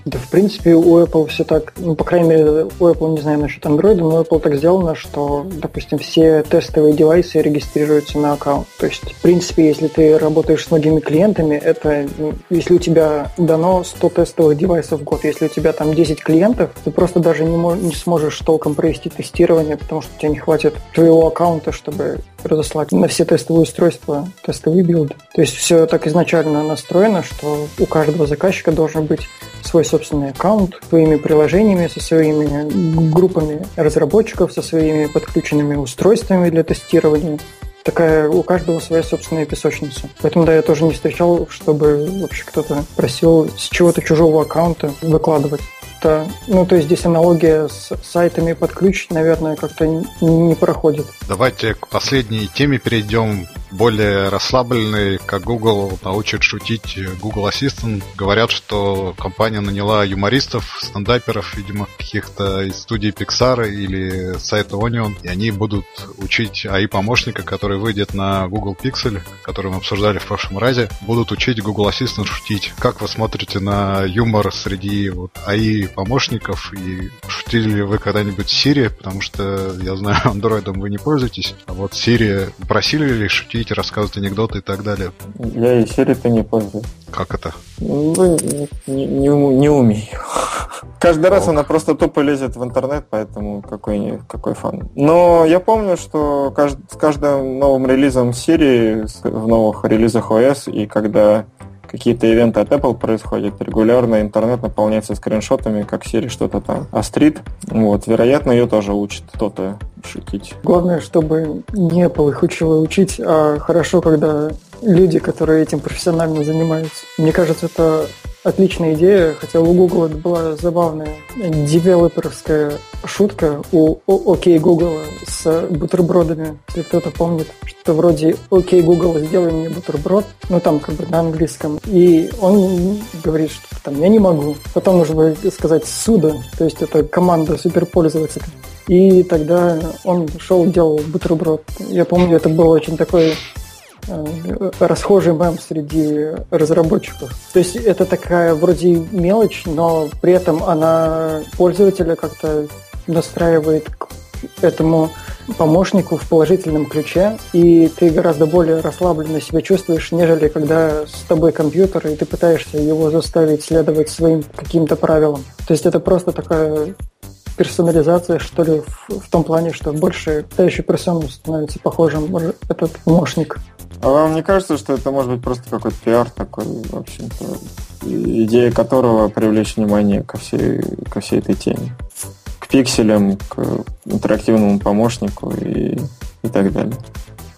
Да, в принципе, у Apple все так, ну, по крайней мере, у Apple, не знаю насчет Android, но Apple так сделано, что, допустим, все тестовые девайсы регистрируются на аккаунт. То есть, в принципе, если ты работаешь с многими клиентами, это, ну, если у тебя дано 100 тестовых девайсов в год, если у тебя там 10 клиентов, ты просто даже не, не сможешь толком провести тестирование, потому что у тебя не хватит твоего аккаунта, чтобы разослать на все тестовые устройства тестовые билды. То есть все так изначально настроено, что у каждого заказчика должен быть свой собственный аккаунт, своими приложениями, со своими группами разработчиков, со своими подключенными устройствами для тестирования. Такая у каждого своя собственная песочница. Поэтому, да, я тоже не встречал, чтобы вообще кто-то просил с чего-то чужого аккаунта выкладывать как ну, то есть здесь аналогия с сайтами под ключ, наверное, как-то не проходит. Давайте к последней теме перейдем более расслабленный, как Google научит шутить Google Assistant. Говорят, что компания наняла юмористов, стендаперов, видимо, каких-то из студии Pixar или сайта Onion, и они будут учить AI-помощника, который выйдет на Google Pixel, который мы обсуждали в прошлом разе, будут учить Google Assistant шутить. Как вы смотрите на юмор среди вот AI-помощников, и шутили ли вы когда-нибудь Siri, потому что я знаю, [LAUGHS] андроидом вы не пользуетесь, а вот Siri просили ли шутить рассказывать анекдоты и так далее. Я и Siri-то не пользуюсь. Как это? Ну, не, не, не умею. Каждый раз она просто тупо лезет в интернет, поэтому какой, какой фан. Но я помню, что с каждым новым релизом Siri, в новых релизах OS, и когда какие-то ивенты от Apple происходят, регулярно интернет наполняется скриншотами, как Siri что-то там острит. Вот, вероятно, ее тоже учит кто-то шутить. Главное, чтобы не Apple их учила учить, а хорошо, когда люди, которые этим профессионально занимаются. Мне кажется, это отличная идея, хотя у Google это была забавная девелоперская шутка у OK Google с бутербродами. Если кто-то помнит, что вроде OK Google, сделай мне бутерброд, ну там как бы на английском. И он говорит, что там я не могу. Потом нужно сказать суда, то есть это команда суперпользователя. И тогда он шел, делал бутерброд. Я помню, это было очень такой расхожий мем среди разработчиков. То есть это такая вроде мелочь, но при этом она пользователя как-то настраивает к этому помощнику в положительном ключе, и ты гораздо более расслабленно себя чувствуешь, нежели когда с тобой компьютер, и ты пытаешься его заставить следовать своим каким-то правилам. То есть это просто такая персонализация, что ли, в, в том плане, что больше пытающий персону становится похожим этот помощник. А вам не кажется, что это может быть просто какой-то пиар такой, в общем-то, идея которого привлечь внимание ко всей, ко всей этой теме? К пикселям, к интерактивному помощнику и, и так далее.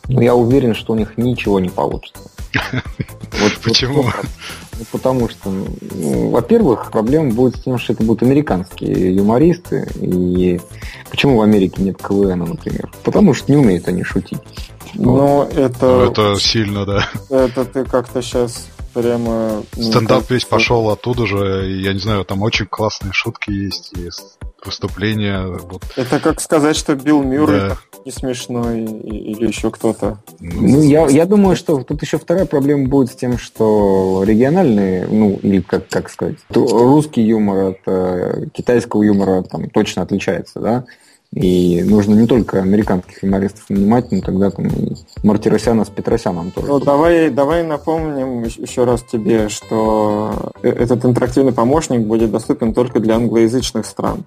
Ну, я уверен, что у них ничего не получится. [LAUGHS] Вот почему? Ну, потому что, ну, во-первых, проблема будет с тем, что это будут американские юмористы. И почему в Америке нет КВН, например? Потому что не умеют они шутить. Ну, это... Ну, это сильно, да. Это ты как-то сейчас прямо... Стендап весь пошел оттуда же, и, я не знаю, там очень классные шутки есть, и выступления. Вот. Это как сказать, что Билл Мюррей да. не смешной или еще кто-то. Ну, я, я думаю, что тут еще вторая проблема будет с тем, что региональные, ну, или как, как сказать, русский юмор от э, китайского юмора там точно отличается, да? И нужно не только американских юмористов нанимать, но тогда там и Мартиросяна с Петросяном тоже. Ну, давай, давай напомним еще раз тебе, что э, этот интерактивный помощник будет доступен только для англоязычных стран.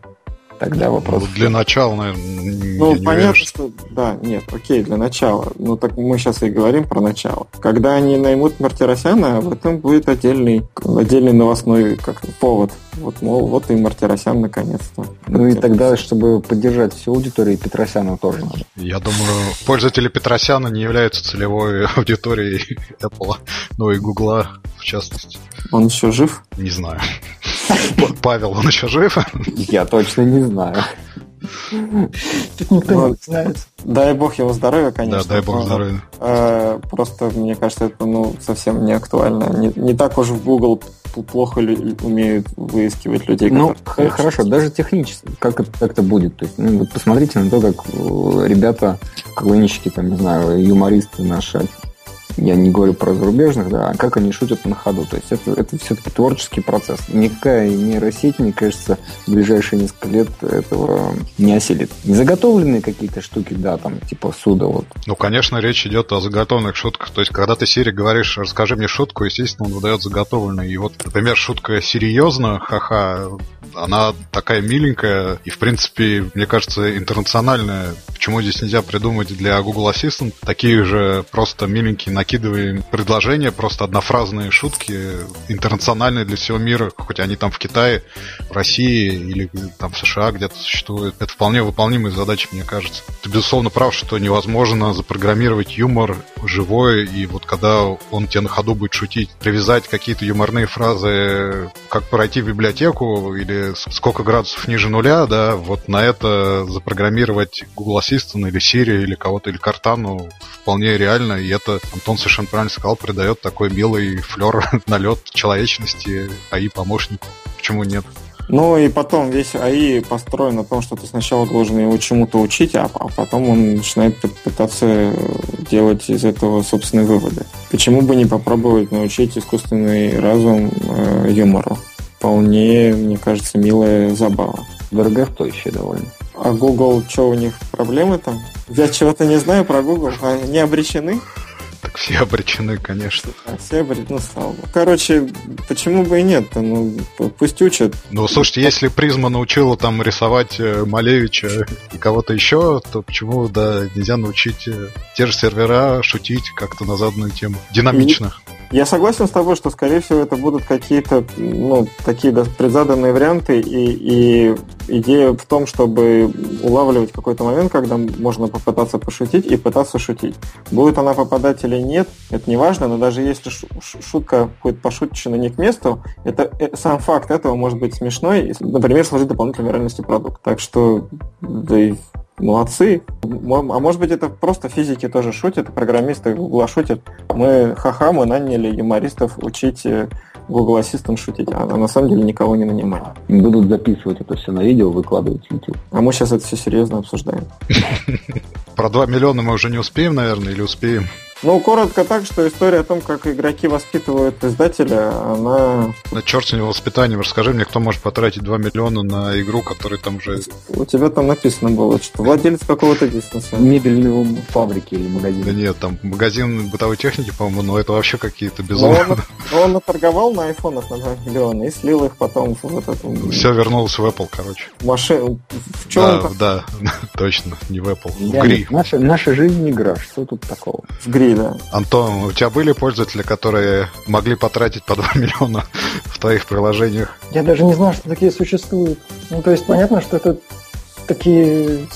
Тогда вопрос... Ну, для начала, наверное, Ну, понятно, уверен, что... что... Да, нет, окей, для начала. Ну, так мы сейчас и говорим про начало. Когда они наймут Мартиросяна, об этом будет отдельный, отдельный новостной как повод. Вот, мол, вот и Мартиросян наконец-то. Ну и тогда, чтобы поддержать всю аудиторию, Петросяна тоже надо. Я думаю, пользователи Петросяна не являются целевой [LAUGHS] аудиторией Apple, ну и Гугла частности. Он еще жив? Не знаю. Павел, он еще жив? Я точно не знаю. Тут никто не ну, знает. Дай бог его здоровья, конечно. Да, дай бог здоровья. Э, просто, мне кажется, это ну, совсем не актуально. Не, не так уж в Google плохо умеют выискивать людей. Ну, хорошо, даже технически, как это, как это будет. То есть, ну, вот посмотрите на то, как э, ребята, КВНщики, там, не знаю, юмористы наши я не говорю про зарубежных, да, а как они шутят на ходу. То есть это, это все-таки творческий процесс. Никакая нейросеть, мне кажется, в ближайшие несколько лет этого не осилит. Заготовленные какие-то штуки, да, там, типа суда вот. Ну, конечно, речь идет о заготовленных шутках. То есть, когда ты Сири говоришь, расскажи мне шутку, естественно, он выдает заготовленную. И вот, например, шутка серьезно, ха-ха, она такая миленькая и, в принципе, мне кажется, интернациональная. Почему здесь нельзя придумать для Google Assistant такие же просто миленькие накидываем предложения, просто однофразные шутки, интернациональные для всего мира, хоть они там в Китае, в России или там в США где-то существуют. Это вполне выполнимые задачи, мне кажется. Ты, безусловно, прав, что невозможно запрограммировать юмор живой, и вот когда он тебе на ходу будет шутить, привязать какие-то юморные фразы, как пройти в библиотеку или сколько градусов ниже нуля, да, вот на это запрограммировать Google Assistant или Siri или кого-то, или Картану вполне реально, и это Антон он совершенно правильно сказал, придает такой белый флер, [LAUGHS] налет человечности АИ помощнику. Почему нет? Ну и потом весь АИ построен на том, что ты сначала должен его чему-то учить, а, а потом он начинает пытаться делать из этого собственные выводы. Почему бы не попробовать научить искусственный разум э, юмору? Вполне, мне кажется, милая забава. Дорогостоящая довольно. А Google, что у них проблемы там? Я чего-то не знаю про Google. Они обречены? Все обречены, конечно. А, все обречены, ну, слава богу. Короче, почему бы и нет-то? Ну, пусть учат. Ну, слушайте, если Призма научила там рисовать э, Малевича и кого-то еще, то почему, да, нельзя научить э, те же сервера шутить как-то на заданную тему? Динамично. Я согласен с тобой, что, скорее всего, это будут какие-то ну, такие да, предзаданные варианты, и, и идея в том, чтобы улавливать какой-то момент, когда можно попытаться пошутить и пытаться шутить. Будет она попадать или нет, это не важно, но даже если шутка будет пошутчена не к месту, это, э, сам факт этого может быть смешной, например, сложить дополнительной реальности продукт. Так что да и Молодцы. А может быть, это просто физики тоже шутят, программисты Google шутят. Мы ха-ха, мы наняли юмористов учить э, Google Assistant шутить, а на самом деле никого не нанимали. Будут записывать это все на видео, выкладывать в YouTube. А мы сейчас это все серьезно обсуждаем. [LAUGHS] Про 2 миллиона мы уже не успеем, наверное, или успеем? Ну, коротко так, что история о том, как игроки воспитывают издателя, она... На черт с него воспитанием. Расскажи мне, кто может потратить 2 миллиона на игру, которая там уже... У тебя там написано было, что владелец какого-то бизнеса. Мебельной фабрики или магазина. Да нет, там магазин бытовой техники, по-моему, но это вообще какие-то безумные... Он, он наторговал на айфонах на 2 миллиона и слил их потом в вот эту... Все вернулось в Apple, короче. Машину. В чем да, да, [LAUGHS] точно, не в Apple. В Гри. Наша, наша жизнь игра, что тут такого? В Гри, да. Антон, у тебя были пользователи, которые могли потратить по [LAUGHS] 2 миллиона в твоих приложениях? Я даже не знал, что такие существуют. Ну, то есть понятно, что это такие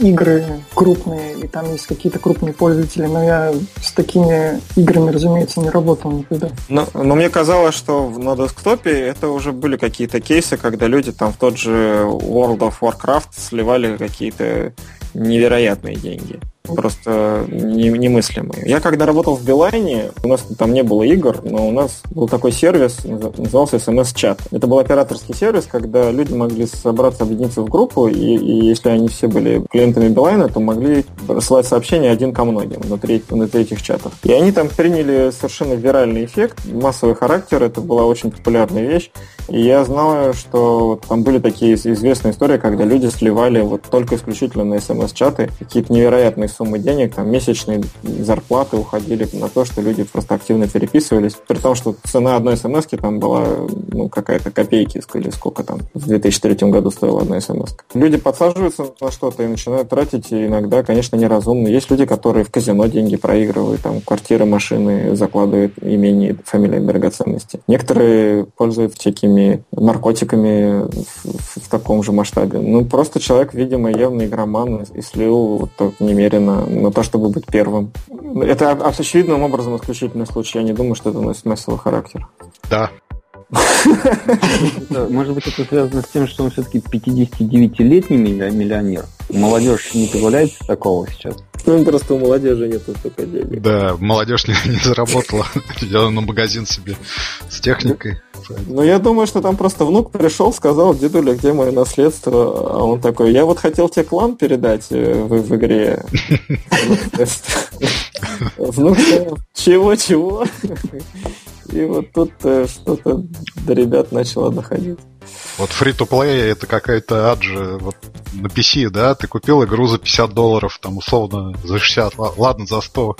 игры крупные, и там есть какие-то крупные пользователи, но я с такими играми, разумеется, не работал никогда. Но, но мне казалось, что на десктопе это уже были какие-то кейсы, когда люди там в тот же World of Warcraft сливали какие-то невероятные деньги просто не, немыслимые. Я когда работал в Билайне, у нас там не было игр, но у нас был такой сервис, назывался SMS-чат. Это был операторский сервис, когда люди могли собраться, объединиться в группу, и, и если они все были клиентами Билайна, то могли рассылать сообщения один ко многим внутри, внутри этих чатов. И они там приняли совершенно виральный эффект, массовый характер, это была очень популярная вещь. И я знаю, что там были такие известные истории, когда люди сливали вот только исключительно на SMS-чаты какие-то невероятные суммы денег, там месячные зарплаты уходили на то, что люди просто активно переписывались, при том, что цена одной смс там была ну, какая-то копейки, или сколько там в 2003 году стоила одна смс. Люди подсаживаются на что-то и начинают тратить иногда, конечно, неразумно. Есть люди, которые в казино деньги проигрывают, там квартиры, машины закладывают имени, фамилии, драгоценности. Некоторые пользуются всякими наркотиками в, в таком же масштабе. Ну, просто человек, видимо, явный игроман и слил вот так немерено на то, чтобы быть первым. Это очевидным образом исключительный случай. Я не думаю, что это носит массовый характер. Да, [LAUGHS] может быть, это связано с тем, что он все-таки 59-летний миллионер. Молодежь не позволяет такого сейчас. Ну, просто у молодежи нет столько денег. Да, молодежь не, не заработала. Я на магазин себе с техникой. Ну, я думаю, что там просто внук пришел, сказал, дедуля, где мое наследство? А он такой, я вот хотел тебе клан передать э, в, в игре. Внук чего-чего? И вот тут э, что-то до ребят начало доходить. Вот free-to-play это какая-то аджи вот на PC, да, ты купил игру за 50 долларов, там условно за 60, ладно, за 100,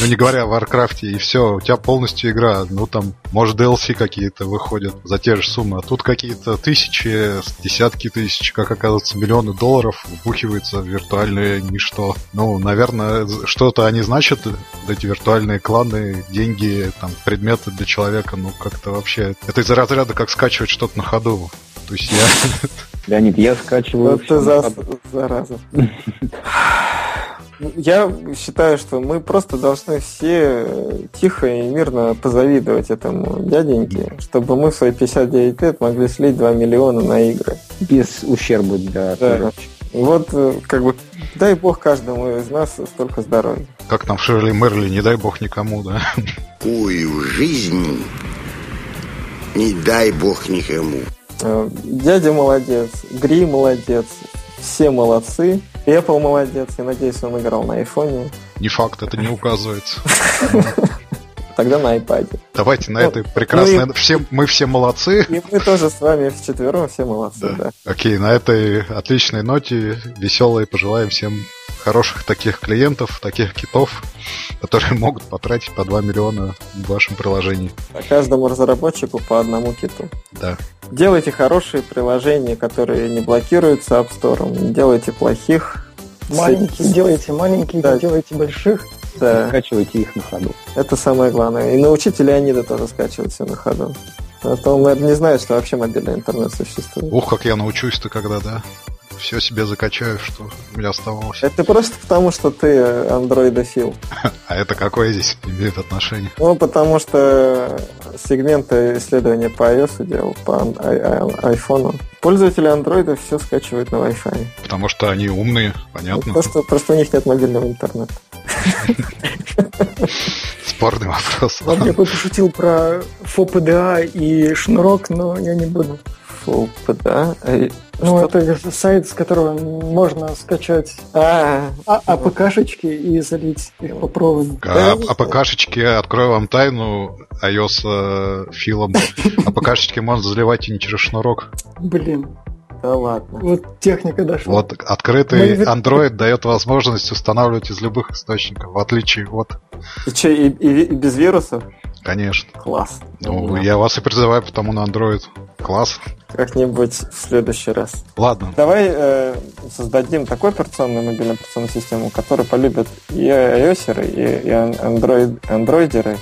ну не говоря о Warcraft, и все, у тебя полностью игра, ну там, может DLC какие-то выходят за те же суммы, а тут какие-то тысячи, десятки тысяч, как оказывается, миллионы долларов вбухивается в виртуальное ничто. Ну, наверное, что-то они значат, эти виртуальные кланы, деньги, там, предметы для человека, ну как-то вообще... Это из разряда как скачивать что-то на ходу. То есть я... Леонид, я скачиваю... Это за... зараза. Я считаю, что мы просто должны все тихо и мирно позавидовать этому дяденьке, чтобы мы в свои 59 лет могли слить 2 миллиона на игры. Без ущерба для да. Вот, э, как бы, дай бог каждому из нас столько здоровья. Как там Ширли Мерли, не дай бог никому, да? Ую жизнь не дай бог никому. Э, дядя молодец, Гри молодец, все молодцы. Apple молодец, я надеюсь, он играл на айфоне. Не факт, это не указывается. [LAUGHS] Тогда на iPad. Давайте на ну, этой прекрасной... Ну, и... все, мы все молодцы. И мы тоже с вами вчетвером все молодцы, да. да. Окей, на этой отличной ноте веселой пожелаем всем хороших таких клиентов, таких китов, которые могут потратить по 2 миллиона в вашем приложении. А каждому разработчику по одному киту. Да. Делайте хорошие приложения, которые не блокируются App Store, не делайте плохих. Маленькие делайте маленькие, да. делайте больших. Да. Скачивайте их на ходу. Это самое главное. И научите Леонида тоже скачивать все на ходу. А то он, наверное, не знает, что вообще мобильный интернет существует. Ух, как я научусь-то когда, да? Все себе закачаю, что у меня оставалось. Это просто потому, что ты андроидофил. [LAUGHS] А это какое здесь имеет отношение? Ну, потому что сегменты исследования по iOS делал, по iPhone. Пользователи андроида все скачивают на Wi-Fi. Потому что они умные, понятно. Просто, просто у них нет мобильного интернета. [LAUGHS] Спорный вопрос. Ладно, я бы пошутил про FOPDA и шнурок, но я не буду. FOPDA? Ну, Что? это сайт, с которого можно скачать а, а, АПКшечки и залить их по проводу. А, АПКшечки, открою вам тайну, iOS э, филом. [LAUGHS] АПКшечки можно заливать и не через шнурок. Блин. Да ладно. Вот техника дошла. Вот открытый Android дает возможность устанавливать из любых источников, в отличие от... И что, и, и, и без вирусов? Конечно. Класс. Ну, я вас и призываю потому на Android. Класс. Как-нибудь в следующий раз. Ладно. Давай э, создадим такую операционную мобильную операционную систему, которую полюбят и iOS, и, и Android, андроидеры,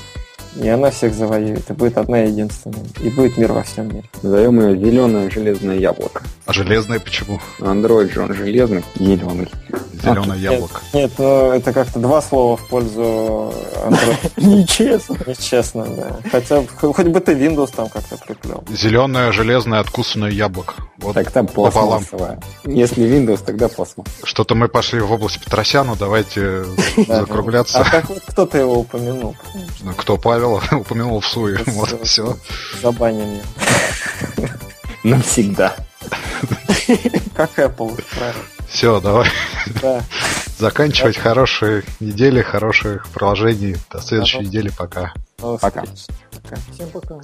и она всех завоюет, и будет одна единственная, и будет мир во всем мире. Назовем ее зеленое железное яблоко. А железное почему? Андроид же он железный, зеленый. Зеленое яблоко. Нет, ну это как-то два слова в пользу Android. [LAUGHS] Нечестно. Нечестно, да. Хотя хоть бы ты Windows там как-то приплел. Зеленое железное откусанное яблоко. Вот так там пластмассовое. Если Windows, тогда пластмасс. Что-то мы пошли в область Петросяна, давайте [LAUGHS] закругляться. А как вот кто-то его упомянул? Кто Павел [LAUGHS] упомянул в суе. Вот, все. Забаним меня. [LAUGHS] Навсегда. [LAUGHS] Как Apple, правильно. Все, давай. Да. Заканчивать да. хорошие недели, хороших приложений. До следующей недели. Пока. Пока. Всем пока.